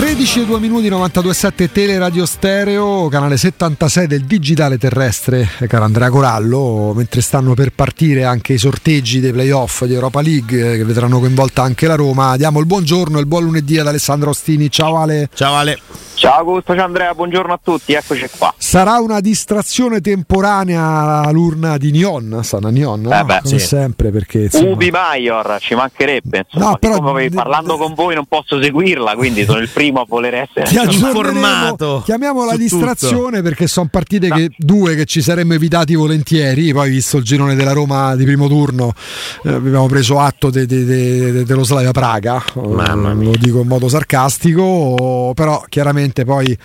13 e 2 minuti 92.7 Teleradio Stereo, canale 76 del digitale terrestre, caro Andrea Corallo, mentre stanno per partire anche i sorteggi dei playoff di Europa League che vedranno coinvolta anche la Roma. Diamo il buongiorno e il buon lunedì ad Alessandro Ostini. Ciao Ale. Ciao Ale. Ciao Augusto, ciao Andrea, buongiorno a tutti, eccoci qua. Sarà una distrazione temporanea l'urna di Nion, sana Nion, no? Eh beh, come sì. sempre perché insomma... Ubi Maior, ci mancherebbe, insomma, No, però- parlando con voi non posso seguirla, quindi sono il primo a voler essere informato chiamiamola distrazione perché sono partite che, due che ci saremmo evitati volentieri. Poi, visto il girone della Roma di primo turno, eh, abbiamo preso atto de- de- de- de- dello Slavia Praga. Mamma Eh, mia. Lo dico in modo sarcastico, però chiaramente poi,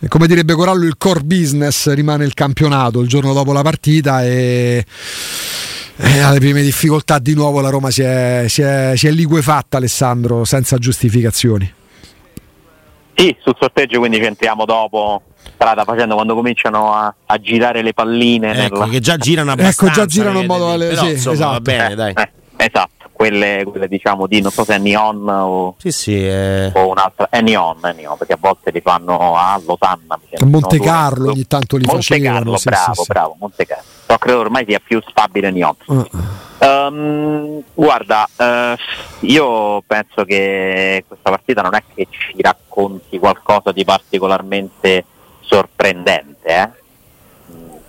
eh, come direbbe Corallo, il core business rimane il campionato il giorno dopo la partita e. e alle prime difficoltà di nuovo la Roma si è, si è- si è liquefatta Alessandro senza giustificazioni. Sì, sul sorteggio quindi ci entriamo dopo, strada facendo quando cominciano a, a girare le palline. Ecco, nella- che già girano Ecco, abbastanza. già girano in modo alle- Però, sì, insomma, esatto. va bene, dai. Eh, esatto, quelle, quelle diciamo di, non so se è Neon o, Sì, sì, eh. o un'altra, è Neon, è Neon, perché a volte li fanno a Losanna. mi A sembra, Monte? Carlo Due- ogni tanto li Monte facevano. Carlo, sì, bravo, sì, sì. bravo, Monte Carlo. Però credo ormai sia più stabile Neon. Ah. Ehm, guarda, eh, io penso che questa partita non è che ci racconti qualcosa di particolarmente sorprendente. eh.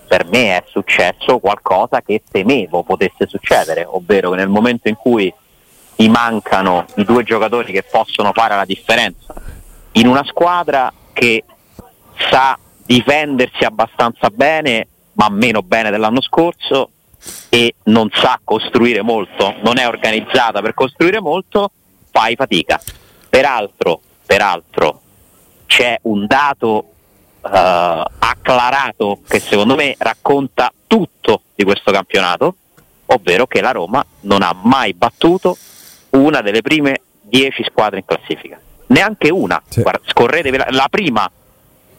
Per me è successo qualcosa che temevo potesse succedere, ovvero che nel momento in cui ti mancano i due giocatori che possono fare la differenza in una squadra che sa difendersi abbastanza bene, ma meno bene dell'anno scorso, e non sa costruire molto, non è organizzata per costruire molto, fai fatica. Peraltro, peraltro c'è un dato eh, acclarato che secondo me racconta tutto di questo campionato, ovvero che la Roma non ha mai battuto una delle prime dieci squadre in classifica. Neanche una. Sì. Guarda, scorretevi la, la prima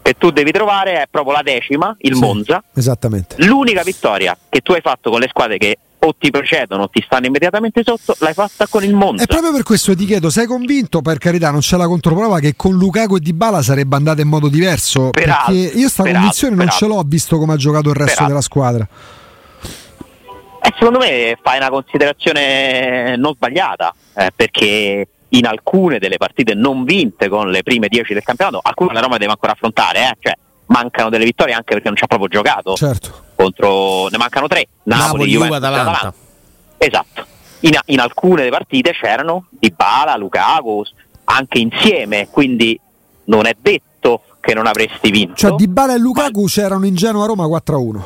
che tu devi trovare è proprio la decima, il Sì, Monza. Esattamente. L'unica vittoria che tu hai fatto con le squadre che o ti precedono o ti stanno immediatamente sotto, l'hai fatta con il Monza. E proprio per questo ti chiedo, sei convinto, per carità, non c'è la controprova, che con Lukaku e Dybala sarebbe andata in modo diverso? Peraltro, perché io sta peraltro, convinzione non ce peraltro. l'ho visto come ha giocato il resto Peraltro. della squadra. Eh, secondo me fai una considerazione non sbagliata, eh, perché in alcune delle partite non vinte con le prime 10 del campionato, alcune la Roma deve ancora affrontare, eh, cioè mancano delle vittorie anche perché non ci ha proprio giocato. Certo. Contro, ne mancano tre, Napoli, Napoli, Juventus, Juve, Atalanta. Esatto. In, in alcune delle partite c'erano Dybala, Lukaku, anche insieme, quindi non è detto che non avresti vinto. Cioè Dybala e Lukaku c'erano in Genoa Roma 4-1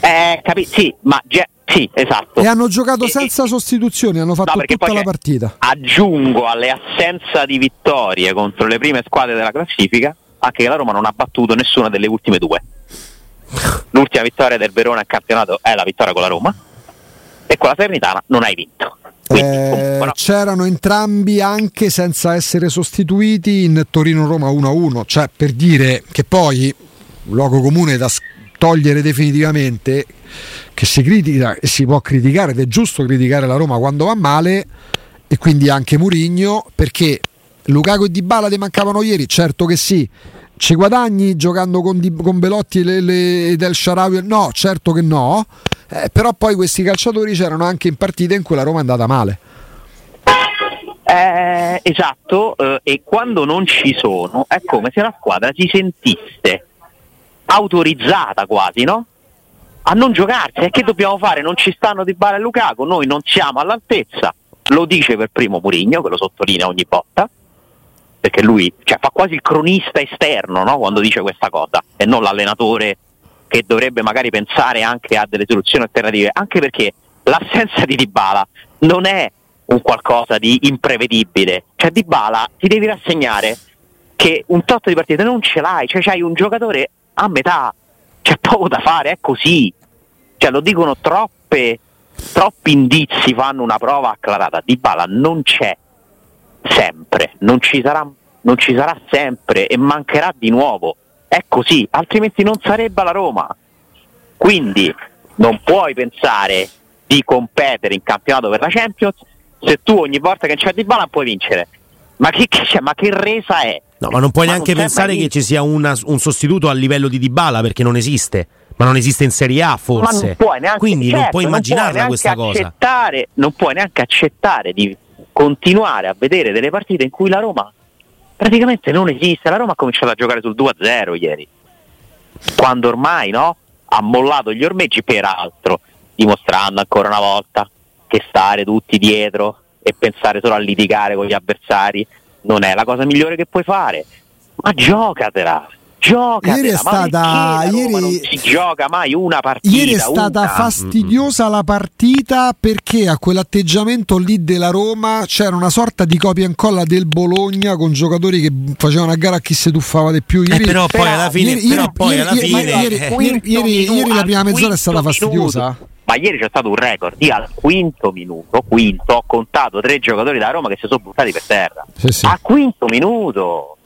Eh, capi- sì, ma ge- sì, esatto. e hanno giocato E- senza sostituzioni, hanno fatto No, tutta la partita. Aggiungo alle assenza di vittorie contro le prime squadre della classifica anche che la Roma non ha battuto nessuna delle ultime due. L'ultima vittoria del Verona in campionato è la vittoria con la Roma e con la Salernitana non hai vinto. Quindi, Eh, comunque, no. c'erano entrambi anche senza essere sostituiti in Torino-Roma 1-1, cioè per dire che poi un luogo comune da togliere definitivamente che si critica e si può criticare ed è giusto criticare la Roma quando va male e quindi anche Murigno perché Lukaku e Dybala ti mancavano ieri, certo che sì. Ci guadagni giocando con, Di- con Belotti e le- le- ed El Sharawi? No, certo che no. Eh, però poi questi calciatori c'erano anche in partite in cui la Roma è andata male. Eh, esatto, eh, e quando non ci sono è come se la squadra si sentisse autorizzata quasi, no? A non giocarsi, e che dobbiamo fare? Non ci stanno Di Bala e Lukaku, noi non siamo all'altezza, lo dice per primo Murigno, che lo sottolinea ogni volta, perché lui cioè, fa quasi il cronista esterno no? quando dice questa cosa, e non l'allenatore che dovrebbe magari pensare anche a delle soluzioni alternative, anche perché l'assenza di Dybala non è un qualcosa di imprevedibile, cioè Dybala ti devi rassegnare che un tot di partite non ce l'hai, cioè c'hai un giocatore a metà, c'è poco da fare, è così, cioè lo dicono troppe, troppi indizi fanno una prova acclarata, Dybala non c'è sempre, non ci sarà, non ci sarà sempre e mancherà di nuovo, è così, altrimenti non sarebbe la Roma. Quindi non puoi pensare di competere in campionato per la Champions se tu ogni volta che c'è Di Bala puoi vincere. Ma che, che, ma che resa è? No, ma non puoi ma neanche non pensare che ci sia una, un sostituto a livello di Dybala perché non esiste. Ma non esiste in Serie A forse. Neanche, Quindi certo, non puoi immaginarla non questa cosa. cosa. Non puoi neanche accettare di continuare a vedere delle partite in cui la Roma praticamente non esiste. La Roma ha cominciato a giocare sul 2-0 ieri, quando ormai no, ha mollato gli ormeggi, peraltro, dimostrando ancora una volta che stare tutti dietro e pensare solo a litigare con gli avversari non è la cosa migliore che puoi fare. Ma giocatela! Gioca ieri è stata ieri, non si gioca mai una partita ieri è stata una. fastidiosa la partita perché a quell'atteggiamento lì della Roma c'era una sorta di copia e incolla del Bologna con giocatori che facevano a gara a chi si tuffava di più ieri, eh, però poi alla fine, ieri, però poi ieri, alla fine ieri, ieri, ieri la prima mezz'ora è stata fastidiosa minuto. Ma ieri c'è stato un record io al quinto minuto quinto ho contato tre giocatori da Roma che si sono buttati per terra sì, sì. al quinto minuto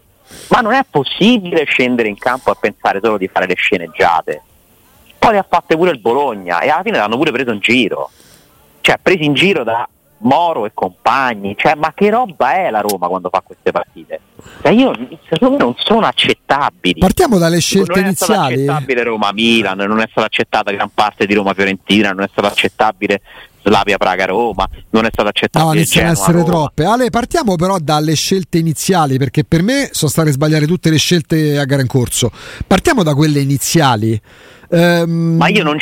ma non è possibile scendere in campo a pensare solo di fare le sceneggiate. Poi le ha fatte pure il Bologna e alla fine l'hanno pure preso in giro. Cioè, presi in giro da Moro e compagni. Cioè, ma che roba è la Roma quando fa queste partite? Cioè, io, secondo me non sono accettabili. Partiamo dalle scelte non iniziali. Non è stata accettabile Roma-Milan, non è stata accettata gran parte di Roma-Fiorentina, non è stata accettabile Slavia Praga Roma, non è stato accettato. No, iniziano a essere Roma. troppe. Ale, partiamo però dalle scelte iniziali, perché per me sono state sbagliate tutte le scelte a gara in corso. Partiamo da quelle iniziali. Um... Ma io non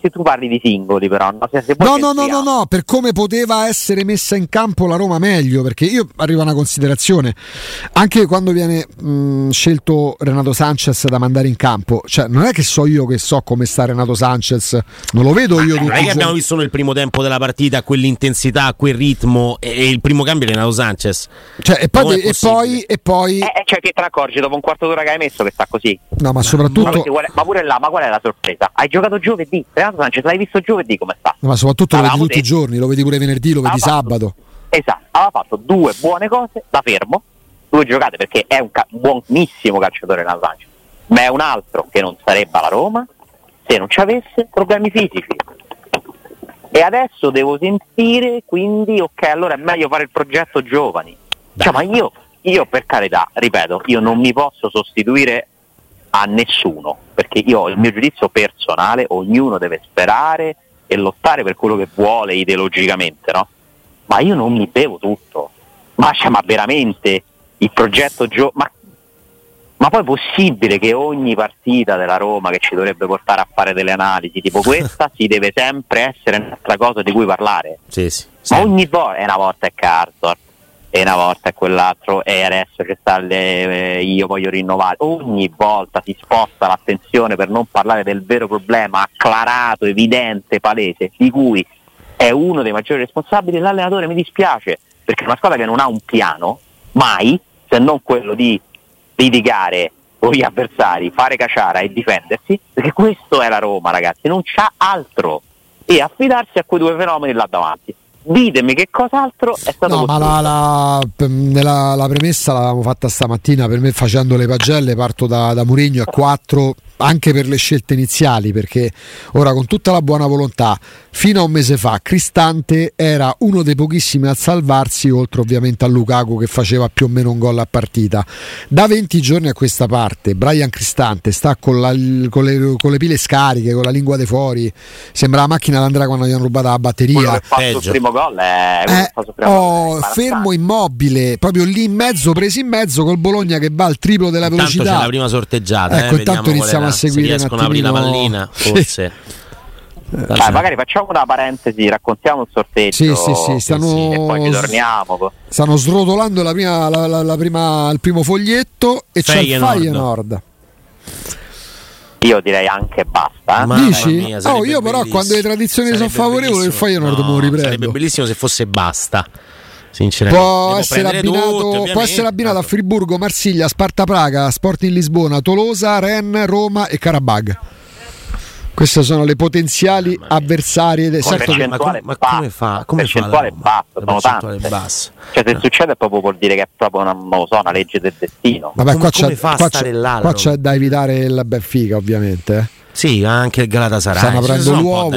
se tu parli di singoli però no, se, se no, no, no, no, no, per come poteva essere messa in campo la Roma meglio perché io arrivo a una considerazione. Anche quando viene mh, scelto Renato Sanchez da mandare in campo cioè non è che so io che so come sta Renato Sanchez non lo vedo io non è che abbiamo visto nel primo tempo della partita quell'intensità quel ritmo e, e il primo cambio è Renato Sanchez. Cioè, e, poi, e, poi, e poi eh, cioè che te ne accorgi dopo un quarto d'ora che hai messo che sta così. No ma soprattutto ma, ma pure là ma qual è la sorpresa? Hai giocato giovedì Renato Sanchez l'hai visto giovedì come sta? Ma soprattutto lo vedi tutti i giorni, lo vedi pure venerdì, lo vedi sabato. Esatto, aveva fatto due buone cose da fermo, due giocate perché è un ca- buonissimo calciatore Renato Sanchez, ma è un altro che non sarebbe alla Roma se non ci avesse problemi fisici. E adesso devo sentire, quindi, ok, allora è meglio fare il progetto giovani. Cioè, ma io, io per carità, ripeto, io non mi posso sostituire a nessuno, perché io ho il mio giudizio personale, ognuno deve sperare e lottare per quello che vuole ideologicamente, no? Ma io non mi bevo tutto. Ma, cioè, ma veramente il progetto gio- ma, ma poi è possibile che ogni partita della Roma che ci dovrebbe portare a fare delle analisi tipo questa si deve sempre essere un'altra cosa di cui parlare? Sì, sì. Ma ogni volta, e una volta è Cartor, e una volta è quell'altro e adesso c'è sta le, eh, io voglio rinnovare. Ogni volta si sposta l'attenzione per non parlare del vero problema acclarato, evidente, palese di cui è uno dei maggiori responsabili l'allenatore mi dispiace perché è una squadra che non ha un piano mai se non quello di litigare con gli avversari, fare caciara e difendersi perché questo è la Roma ragazzi, non c'ha altro. E affidarsi a quei due fenomeni là davanti ditemi che cos'altro è stato no, ma la, la, nella, la, premessa l'avevamo fatta stamattina per me facendo le pagelle parto da, da Murigno a 4 anche per le scelte iniziali, perché ora con tutta la buona volontà, fino a un mese fa Cristante era uno dei pochissimi a salvarsi, oltre ovviamente a Lukaku che faceva più o meno un gol a partita. Da 20 giorni a questa parte, Brian Cristante sta con, la, con, le, con le, pile scariche, con la lingua dei fuori, sembra la macchina d'Andrea quando gli hanno rubato la batteria. il primo gol è eh, oh, fermo immobile, proprio lì in mezzo, preso in mezzo col Bologna che va al triplo della intanto velocità. C'è la prima sorteggiata. Ecco, eh, intanto iniziamo a seguire se un attimino... la pallina, forse. Dai, magari facciamo una parentesi, raccontiamo un sorteggio sì, sì, sì, stanno, e poi torniamo. Stanno srotolando la prima, la, la, la prima, il primo foglietto e c'è il Feyenoord. Io direi anche basta. Eh? Dici? Mia, oh, io però quando le tradizioni sarebbe sono favorevoli il Feyenoord no, me Sarebbe bellissimo se fosse basta. Sinceramente, può essere abbinato, tutti, può essere abbinato a Friburgo, Marsiglia, Sparta Praga, Sporting Lisbona, Tolosa, Ren, Roma e Karabag. Queste sono le potenziali avversarie. Del... Certo che... ma, come, ma come fa? Come percentuale fa la, bassa, sono tante. Bassa. Cioè, se no. succede proprio vuol dire che è proprio una, non lo so, una legge del destino. Vabbè, come, qua, come c'è, fa qua, c'è, qua c'è, da evitare il Benfica, ovviamente. Eh. Sì, anche il Galatasaray. Stanno aprendo l'uovo.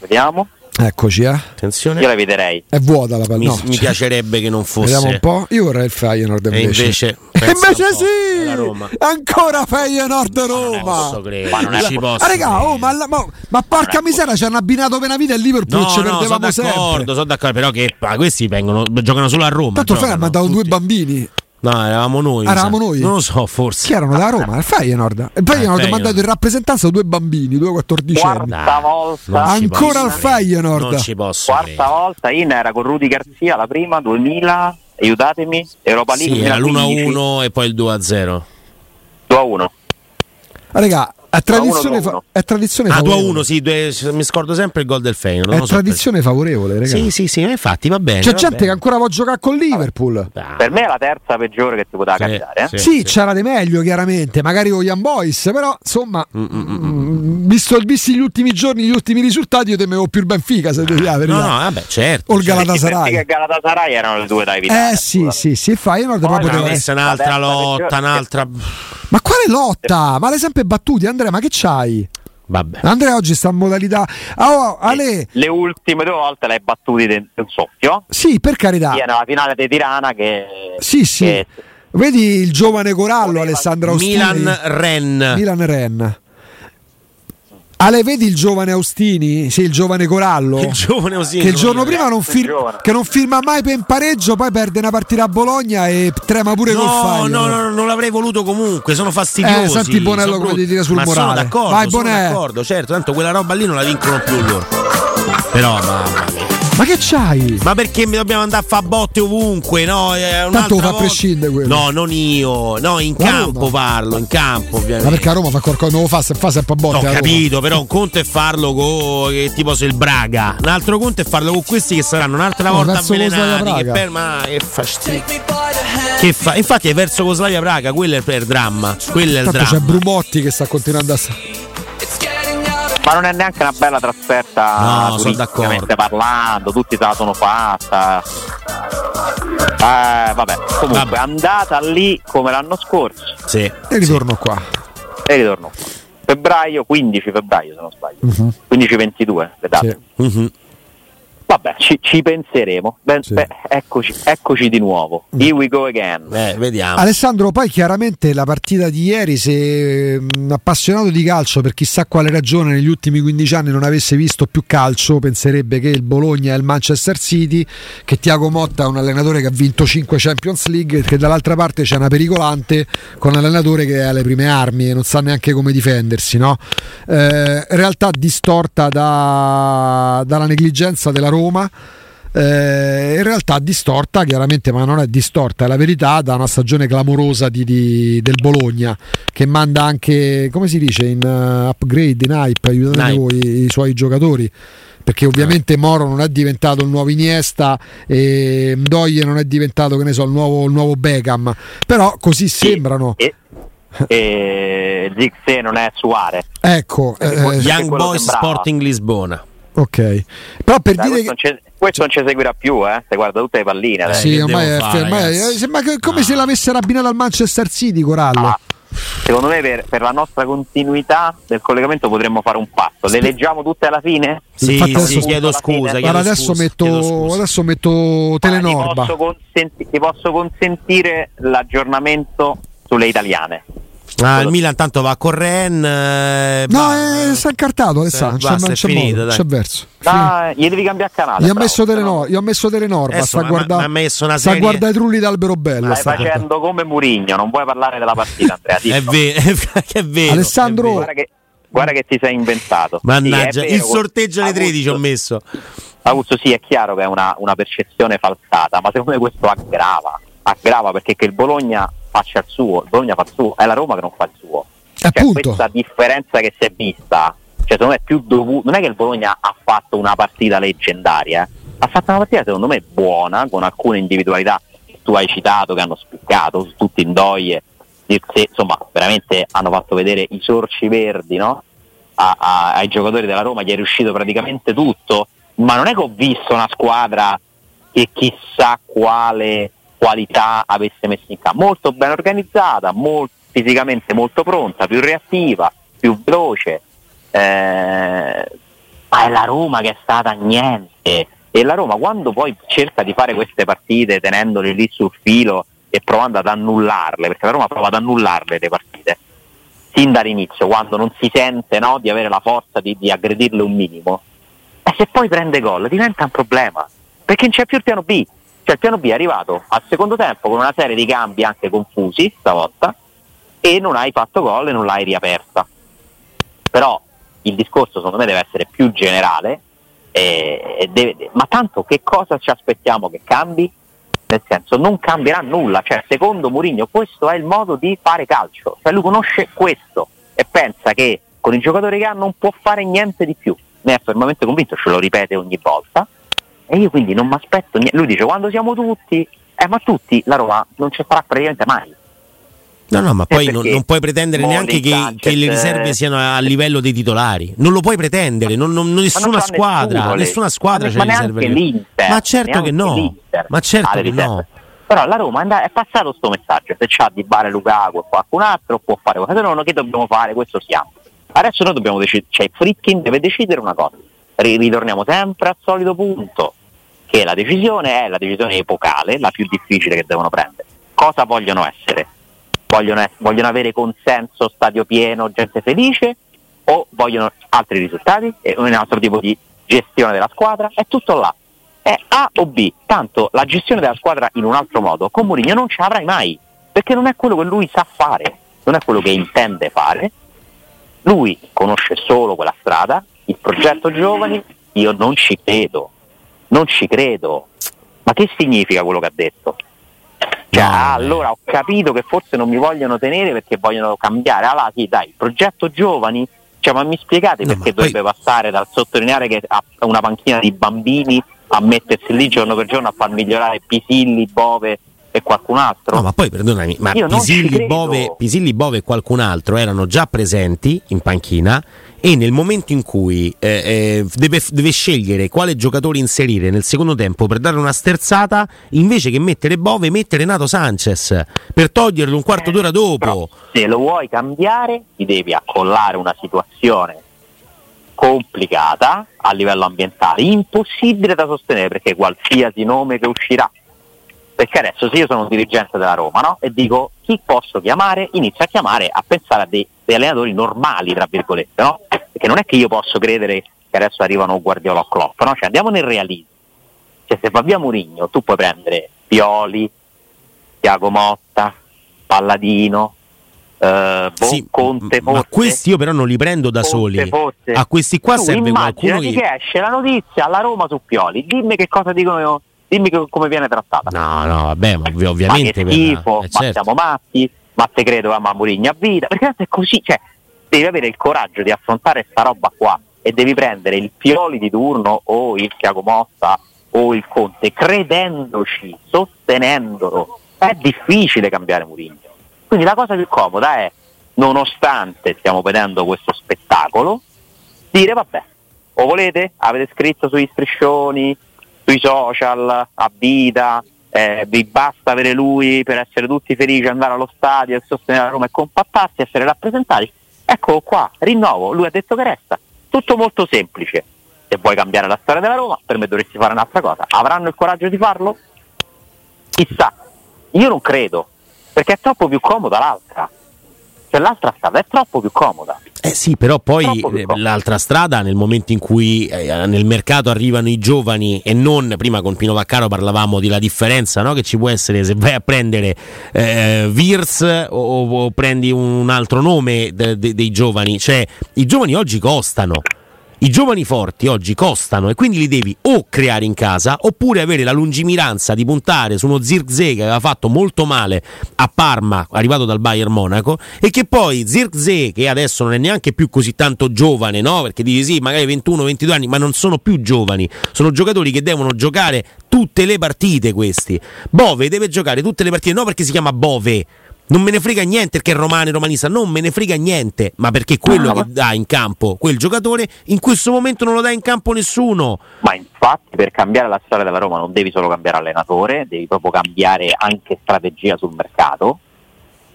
Vediamo. Eccoci, eh. Attenzione. Io la eviterei. È vuota la palla. Mi, no, mi cioè, piacerebbe che non fosse. Vediamo un po'. Io vorrei il Feyenoord E invece. invece, E invece po', sì! è la Roma. Ancora Feyenoord Non posso Roma. credere, Ma non è non ci posso Ah, raga, oh, ma, la- ma- ma porca miseria, ci hanno abbinato per una vita il Liverpool No, e ci no, sono perdevamo d'accordo, sempre. sono d'accordo, però che ma questi vengono, giocano solo a Roma. Tanto Feyenoord ha mandato due bambini. No, eravamo noi. Eravamo noi? Non lo so, forse. Chi erano da Roma? Il Feyenoord. Il Feyenoord ha mandato in rappresentanza due bambini, due quattordicenni. Quarta Dai, volta. Ancora credere. Feyenoord. Non ci posso Quarta credere. volta in era con Rudy Garzia la prima 2000 aiutatemi Europa League Sì, era 2015, l'1-1 e poi il 2-0. 2 a 1 Ah, Raga, è tradizione, fa- è tradizione Ah, favorevole. 2-1, sì, due- mi scordo sempre il gol del Feyenoord. È so perché. tradizione favorevole, raga. Sì, sì, sì, infatti va bene. C'è va gente bene. che ancora può giocare con Liverpool. Dai. per me è la terza peggiore che ti poteva Sì, capitare eh? sì. Sì, c'era di meglio chiaramente, magari con Young Boys, però insomma, Mm, mm, visto, visti gli ultimi giorni, gli ultimi risultati, io temevo più il Benfica, se devi dire la No, verità. no, vabbè, certo. O il certo. Galatasaray. E Galatasaray erano le due da evitare Eh sì, sì, sì, il Feyenoord proprio deve- La un'altra lotta, un'altra. Ma quale lotta? Ma l'hai sempre battuti, Andrea, ma che c'hai? Vabbè. Andrea oggi sta in modalità... Ah, oh, Ale, le ultime due volte le hai battute di un soffio sì, per carità. sia nella finale di Tirana che Sì, sì. che- Vedi il giovane Corallo, Alessandro Austini. Milan Ren. Milan Ren. Ale, vedi il giovane Austini? Sì, il giovane Corallo. Il giovane Osino. che il giorno prima non, fir- non firma mai per in pareggio, poi perde una partita a Bologna e trema pure col No, Feyenoord. no, no, non l'avrei voluto comunque, sono fastidiosi. Eh, senti Bonello sono come ti tira sul Ma sono morale. d'accordo, Vai, sono d'accordo, certo, tanto quella roba lì non la vincono più loro. Però mamma mia. Ma che c'hai? Ma perché mi dobbiamo andare a fare botte ovunque? No, è un'altra Tanto fa a volta- prescindere quello. No, non io. No, in La campo Roma. parlo, in campo Ma ovviamente. perché a Roma fa qualcosa, non lo fa, se fa sempre a Ho botte. Roma. capito, però un conto è farlo con che tipo se il Braga, un altro conto è farlo con questi che saranno un'altra No, volta avvelenati. Che per ma che fastidio. Che fa? Infatti è verso Jugoslavia Praga, quello è il dramma. Quello è il Tanto c'è dramma. Brumotti che sta continuando a. ma non è neanche una bella trasferta No, sono d'accordo. parlando tutti se la sono fatta eh, vabbè comunque Vabbè. andata lì come l'anno scorso Sì. E ritorno qua. e ritorno febbraio 15 febbraio se non sbaglio 15-22 le date Sì. Mhm. Vabbè ci, ci penseremo Beh, Sì. beh, eccoci, eccoci di nuovo here we go again Eh, vediamo. Alessandro, poi chiaramente la partita di ieri, se un appassionato di calcio per chissà quale ragione negli ultimi 15 anni non avesse visto più calcio, penserebbe che il Bologna è il Manchester City, che Tiago Motta è un allenatore che ha vinto 5 Champions League, che dall'altra parte c'è una pericolante con un allenatore che ha le prime armi e non sa neanche come difendersi, no? Eh, realtà distorta da- dalla negligenza della Roma. Eh, in realtà distorta chiaramente ma non è distorta è la verità da una stagione clamorosa di, di- del Bologna che manda anche come si dice in uh, upgrade in hype aiutatemi Hype. voi i suoi giocatori perché ovviamente Moro non è diventato il nuovo Iniesta e Mdoye non è diventato che ne so il nuovo, il nuovo Beckham però così sembrano e, e Zixé non è Suare ecco eh, Young Boys sembrava. Sporting Lisbona. Ok però per Dai, dire questo, che non ci, questo non ci seguirà più eh se guarda tutte le palline adesso. sì, ormai è fare, eh, ragazzi? sembra che- come se l'avessero abbinato al Manchester City Corallo Ah, secondo me per, per la nostra continuità del collegamento potremmo fare un passo. Le leggiamo tutte alla fine? Sì, Infatti sì, adesso- chiedo scusa. Chiedo Guarda, adesso, scusa, chiedo metto, scusa. adesso metto Ti Telenorba. posso, consenti- ti posso consentire l'aggiornamento sulle italiane. Ah, il Milan tanto va con Ren. eh, No, va- è sta incartato, Alessandro. c'è, è c'è, finito, modo, dai. c'è verso. Ah, gli devi cambiare canale. Gli ho bravo, messo, se no- Telenor- gli ho messo Telenorba. Adesso Sta guardando. ha sta serie- guarda i trulli d'albero bello. Stai sta guardando. facendo come Murigno, non vuoi parlare della partita, Andrea. È vero, è vero. Alessandro- è vero. Guarda che, guarda che ti sei inventato. Mannaggia, Sì, è il sorteggio alle 13 ho messo. Augusto, sì, è chiaro che è una, una percezione falsata, ma secondo me questo aggrava. Aggrava perché che il Bologna faccia il suo, il Bologna fa il suo, è la Roma che non fa il suo. Cioè, questa differenza che si è vista, cioè, secondo me è più dovuta. Non è che il Bologna ha fatto una partita leggendaria, eh. ha fatto una partita secondo me buona, con alcune individualità che tu hai citato, che hanno spiccato, su tutti in Doie, insomma, veramente hanno fatto vedere i sorci verdi, no? A- a- ai giocatori della Roma gli è riuscito praticamente tutto, ma non è che ho visto una squadra che chissà quale qualità avesse messo in campo. Molto ben organizzata, mol- fisicamente molto pronta, più reattiva, più veloce. eh, ma è la Roma che è stata niente. E la Roma quando poi cerca di fare queste partite tenendole lì sul filo e provando ad annullarle, perché la Roma prova ad annullarle le partite, sin dall'inizio, quando non si sente no, di avere la forza di, di aggredirle un minimo, e se poi prende gol diventa un problema, perché non c'è più il piano B. Cioè il piano B è arrivato al secondo tempo con una serie di cambi anche confusi stavolta e non hai fatto gol e non l'hai riaperta. Però il discorso secondo me deve essere più generale, eh, deve, ma tanto che cosa ci aspettiamo che cambi? Nel senso non cambierà nulla, cioè secondo Mourinho questo è il modo di fare calcio, cioè lui conosce questo e pensa che con i giocatori che ha non può fare niente di più, ne è fermamente convinto, ce lo ripete ogni volta e io quindi non mi aspetto niente. Lui dice quando siamo tutti, eh, ma tutti la Roma non ci sarà praticamente mai. No, no, ma poi non, non, puoi pretendere neanche che, che, le riserve siano a livello dei titolari. Non lo puoi pretendere, non, non, nessuna squadra, nessuno, nessuna squadra c'è le riserve. Ma certo che no. Ma certo che no. Però la Roma è passato questo messaggio, se c'ha di Bare Lukaku e qualcun altro può fare cosa, se no che dobbiamo fare, questo siamo. Adesso noi dobbiamo decidere, cioè Fritkin deve decidere una cosa, ritorniamo sempre al solito punto, che la decisione è la decisione epocale, la più difficile che devono prendere. Cosa vogliono essere? Vogliono, vogliono avere consenso, stadio pieno, gente felice o vogliono altri risultati e un altro tipo di gestione della squadra? È tutto là. È A o B. Tanto la gestione della squadra in un altro modo con Mourinho non ce l'avrai mai, perché non è quello che lui sa fare, non è quello che intende fare. Lui conosce solo quella strada, il progetto giovani, io non ci credo, non ci credo. Ma che significa quello che ha detto? Cioè, ah, allora ho capito che forse non mi vogliono tenere perché vogliono cambiare. Allora sì, dai, il progetto giovani, cioè, ma mi spiegate no, perché dovrebbe poi... passare dal sottolineare che ha una panchina di bambini a mettersi lì giorno per giorno a far migliorare Pisilli, Bove e qualcun altro. No, ma poi perdonami, ma Pisilli Bove, Pisilli, Bove e qualcun altro erano già presenti in panchina e nel momento in cui eh, eh, deve, deve, scegliere quale giocatore inserire nel secondo tempo per dare una sterzata, invece che mettere Bove, mette Renato Sanchez per toglierlo un quarto d'ora dopo. Però, se lo vuoi cambiare, ti devi accollare una situazione complicata a livello ambientale, impossibile da sostenere perché qualsiasi nome che uscirà perché adesso se io sono un dirigente della Roma no? e dico chi posso chiamare, inizio a chiamare a pensare a dei, dei allenatori normali, tra virgolette, no? perché non è che io posso credere che adesso arrivano Guardiola o Klopp, no? cioè, andiamo nel realismo. Cioè, se va via Murigno, tu puoi prendere Pioli, Tiago Motta, Palladino, boh, sì, Conte, ma questi io però non li prendo da Conte, soli. Forse. A questi qua tu serve qualcuno che... che esce la notizia alla Roma su Pioli. Dimmi che cosa dicono dimmi che, come viene trattata. No, no, vabbè, ma ovviamente. Ma che schifo, eh, certo. ma siamo matti, ma te credo a Murigna a vita, perché è così, cioè, devi avere il coraggio di affrontare sta roba qua e devi prendere il Pioli di turno o il Tiago Mossa o il Conte credendoci, sostenendolo. È difficile cambiare Murigno. Quindi la cosa più comoda è, nonostante stiamo vedendo questo spettacolo, dire vabbè, o volete? Avete scritto sugli striscioni, sui social, a vita, eh, vi basta avere lui per essere tutti felici, andare allo stadio e sostenere la Roma e compattarsi, essere rappresentati. Ecco qua, rinnovo, lui ha detto che resta. Tutto molto semplice. Se vuoi cambiare la storia della Roma, per me dovresti fare un'altra cosa. Avranno il coraggio di farlo? Chissà. Io non credo, perché è troppo più comoda l'altra. Cioè l'altra strada è troppo più comoda. Eh sì, però poi l'altra strada nel momento in cui eh, nel mercato arrivano i giovani e non, prima con Pino Vaccaro parlavamo della differenza no? che ci può essere se vai a prendere eh, Virs o, o, prendi un altro nome de, de, dei giovani, cioè i giovani oggi costano. I giovani forti oggi costano e quindi li devi o creare in casa oppure avere la lungimiranza di puntare su uno Zirkzee che aveva fatto molto male a Parma, arrivato dal Bayern Monaco, e che poi Zirkzee, che adesso non è neanche più così tanto giovane, no? Perché dici sì, magari 21-22 anni, ma non sono più giovani, sono giocatori che devono giocare tutte le partite questi. Bove deve giocare tutte le partite, no perché si chiama Bove non me ne frega niente perché è romano e romanista, non me ne frega niente, ma perché quello no, che dà in campo quel giocatore in questo momento non lo dà in campo nessuno. Ma infatti per cambiare la storia della Roma non devi solo cambiare allenatore, devi proprio cambiare anche strategia sul mercato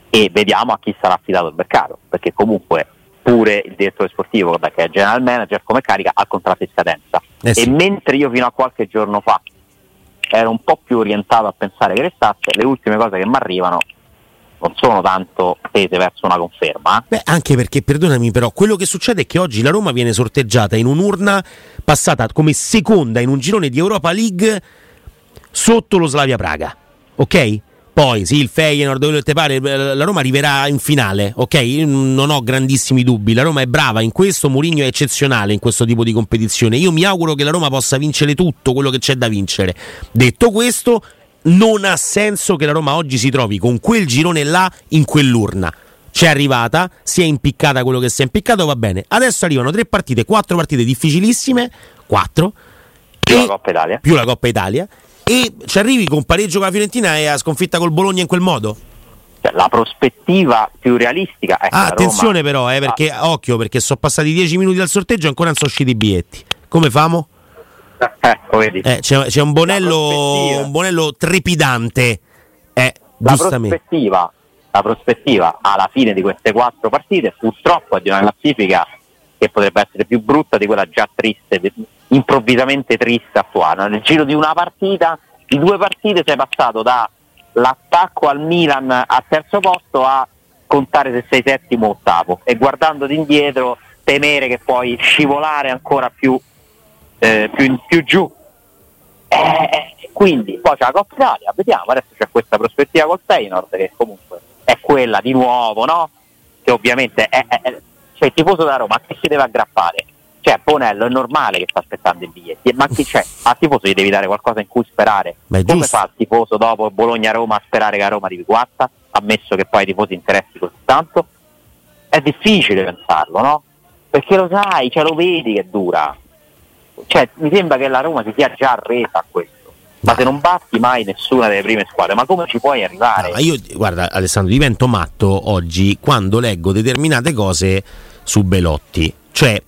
e vediamo a chi sarà affidato il mercato, perché comunque Eppure il direttore sportivo, che è general manager come carica, ha contratto in scadenza. Eh sì. E mentre io fino a qualche giorno fa ero un po' più orientato a pensare che restasse, le ultime cose che mi arrivano non sono tanto tese verso una conferma. eh. Beh, anche perché, perdonami, però, quello che succede è che oggi la Roma viene sorteggiata in un'urna passata come seconda in un girone di Europa League sotto lo Slavia Praga. Ok? Poi sì, il Feyenoord, che te pare, la Roma arriverà in finale, ok? Non ho grandissimi dubbi. La Roma è brava in questo, Mourinho è eccezionale in questo tipo di competizione. Io mi auguro che la Roma possa vincere tutto quello che c'è da vincere. Detto questo, non ha senso che la Roma oggi si trovi con quel girone là in quell'urna. C'è arrivata, si è impiccata quello che si è impiccato, va bene. Adesso arrivano tre partite, quattro partite difficilissime, quattro, Più la Coppa Italia. più la Coppa Italia, e ci arrivi con pareggio con la Fiorentina e a sconfitta col Bologna in quel modo. Cioè, la prospettiva più realistica è Ah, attenzione Roma- però, eh, perché occhio, perché sono passati dieci minuti dal sorteggio e ancora non sono usciti i biglietti. Come famo? Vedi. Eh, c'è, c'è un bonello, un bonello trepidante. Eh, la prospettiva, la prospettiva alla fine di queste quattro partite purtroppo è di una classifica che potrebbe essere più brutta di quella già triste, improvvisamente triste attuale. Nel giro di una partita, di due partite sei passato dall'attacco al Milan al terzo posto a contare se sei settimo o ottavo e guardandoti indietro temere che puoi scivolare ancora più, eh, più, in- più giù. Eh, quindi poi c'è la Coppa Italia, vediamo, adesso c'è questa prospettiva col Feyenoord che comunque è quella di nuovo, no? Che ovviamente è, è- è- cioè il tifoso da Roma a chi si deve aggrappare? Cioè Bonello è normale che sta aspettando i biglietti, ma chi c'è? Al tifoso gli devi dare qualcosa in cui sperare. Come giusto. fa il tifoso dopo Bologna-Roma a sperare che a Roma arrivi quarta, ammesso che poi ai tifosi interessi così tanto? È difficile pensarlo, no? Perché lo sai, cioè lo vedi che dura. Cioè, mi sembra che la Roma si sia già arresa a questo. Ma se non batti mai nessuna delle prime squadre, ma come ci puoi arrivare? No, ma io, guarda, Alessandro, divento matto oggi quando leggo determinate cose su Belotti. Cioè,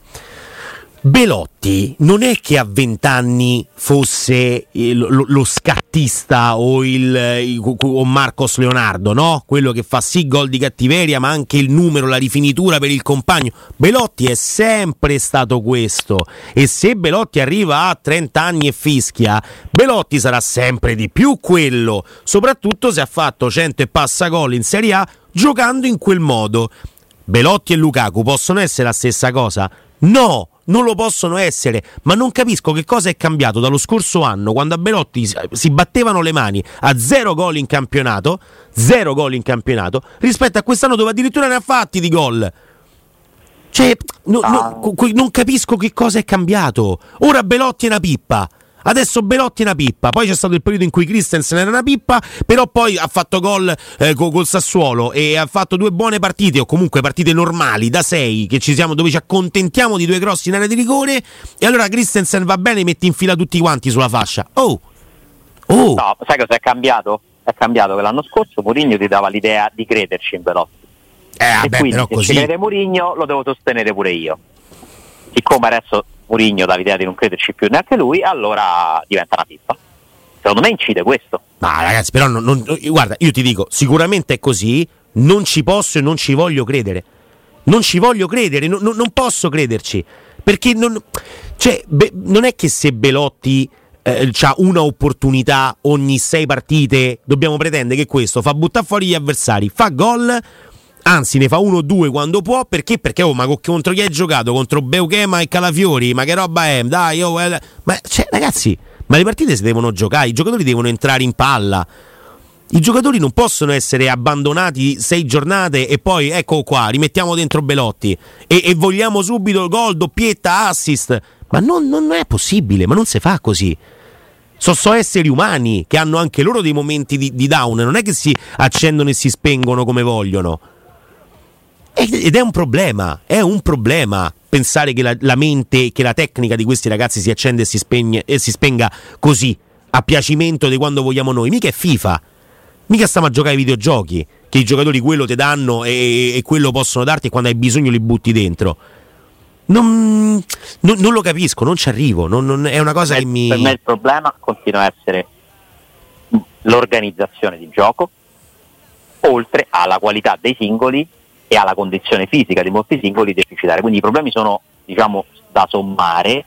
Belotti non è che a vent'anni fosse eh, lo, lo- scattista o, il, il- o Marcos Leonardo, no? Quello che fa sì gol di cattiveria, ma anche il numero, la rifinitura per il compagno. Belotti è sempre stato questo. E se Belotti arriva a 30 anni e fischia, Belotti sarà sempre di più quello. Soprattutto se ha fatto 100 e passa gol in Serie A giocando in quel modo. Belotti e Lukaku possono essere la stessa cosa? No, non lo possono essere, ma non capisco che cosa è cambiato dallo scorso anno quando a Belotti si- battevano le mani a zero gol in campionato, zero gol in campionato, rispetto a quest'anno dove addirittura ne ha fatti di gol. Cioè, no- no- co- non capisco che cosa è cambiato. Ora Belotti è una pippa. Adesso Belotti è una pippa. Poi c'è stato il periodo in cui Christensen era una pippa, però poi ha fatto gol eh, co- col Sassuolo e ha fatto due buone partite, o comunque partite normali da sei, che ci siamo, dove ci accontentiamo di due grossi in area di rigore. E allora Christensen va bene, metti in fila tutti quanti sulla fascia. Oh! Oh! No, sai cosa è cambiato? È cambiato che l'anno scorso Mourinho ti dava l'idea di crederci in Belotti. Eh, e vabbè, quindi però se così. ci crede Mourinho lo devo sostenere pure io. Siccome adesso Mourinho dà l'idea di non crederci più neanche lui, allora diventa una pippa. Secondo me incide questo. Ma ragazzi, però, non- non- guarda, io ti dico, sicuramente è così, non ci posso e non ci voglio credere. Non ci voglio credere, non, non- posso crederci. Perché non, cioè, Be- non è che se Belotti ha una opportunità ogni sei partite, dobbiamo pretendere che questo fa buttare fuori gli avversari, fa gol, anzi ne fa uno o due quando può, perché? Perché, oh, ma co- contro chi hai giocato? Contro Beuchema e Calafiori, ma che roba è? Dai, oh, eh, ma cioè, ragazzi, ma le partite si devono giocare, i giocatori devono entrare in palla. I giocatori non possono essere abbandonati sei giornate e poi ecco qua, rimettiamo dentro Belotti e, e vogliamo subito gol, doppietta, assist. Ma non, non è possibile, ma non si fa così. So, so esseri umani che hanno anche loro dei momenti di, di down, non è che si accendono e si spengono come vogliono. Ed ed è un problema, è un problema pensare che la, la mente, che la tecnica di questi ragazzi si accende e si, spegne, e si spenga così, a piacimento di quando vogliamo noi. Mica è FIFA, mica stiamo a giocare ai videogiochi, che i giocatori quello ti danno e, e quello possono darti e quando hai bisogno li butti dentro. Non, non- non lo capisco, non ci arrivo, non- non- è una cosa che mi... Per me il problema continua a essere l'organizzazione di gioco, oltre alla qualità dei singoli e alla condizione fisica di molti singoli deficitari. Quindi i problemi sono diciamo, da sommare,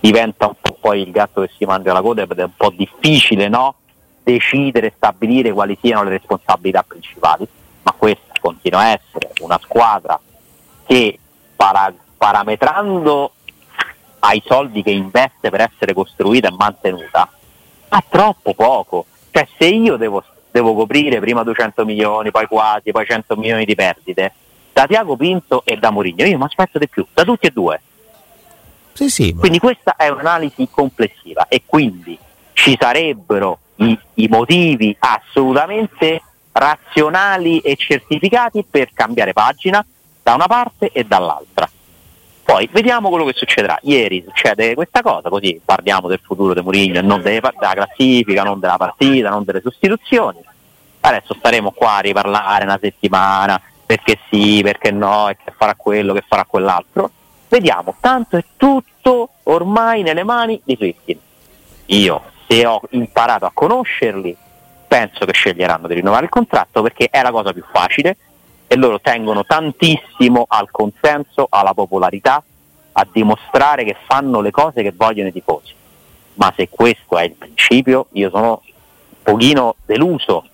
diventa un po' poi il gatto che si mangia la coda ed è un po' difficile no? decidere, stabilire quali siano le responsabilità principali, ma questa continua a essere una squadra che para- parametrando ai soldi che investe per essere costruita e mantenuta ha troppo poco. Cioè se io devo, devo coprire prima 200 milioni, poi quasi, poi 100 milioni di perdite, da Tiago Pinto e da Mourinho, io mi aspetto di più, da tutti e due. Sì, sì, ma... Quindi questa è un'analisi complessiva e quindi ci sarebbero i, i motivi assolutamente razionali e certificati per cambiare pagina da una parte e dall'altra. Poi vediamo quello che succederà. Ieri succede questa cosa, così parliamo del futuro di Mourinho non della classifica, non della partita, non delle sostituzioni. Adesso staremo qua a riparlare una settimana, perché sì, perché no, e che farà quello, che farà quell'altro. Vediamo, tanto è tutto ormai nelle mani di Fritkin. Io, se ho imparato a conoscerli, penso che sceglieranno di rinnovare il contratto perché è la cosa più facile e loro tengono tantissimo al consenso, alla popolarità, a dimostrare che fanno le cose che vogliono i tifosi. Ma se questo è il principio, io sono un pochino deluso,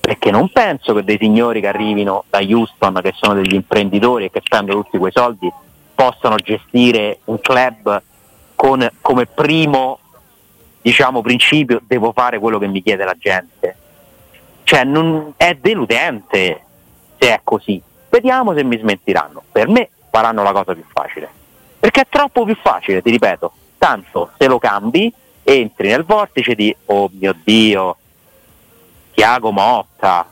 perché non penso che dei signori che arrivino da Houston, che sono degli imprenditori e che spendono tutti quei soldi, possano gestire un club con, come primo diciamo, principio devo fare quello che mi chiede la gente. Cioè, non, è deludente se è così. Vediamo se mi smentiranno. Per me faranno la cosa più facile. Perché è troppo più facile, ti ripeto. Tanto se lo cambi, entri nel vortice di oh mio Dio, Tiago Motta,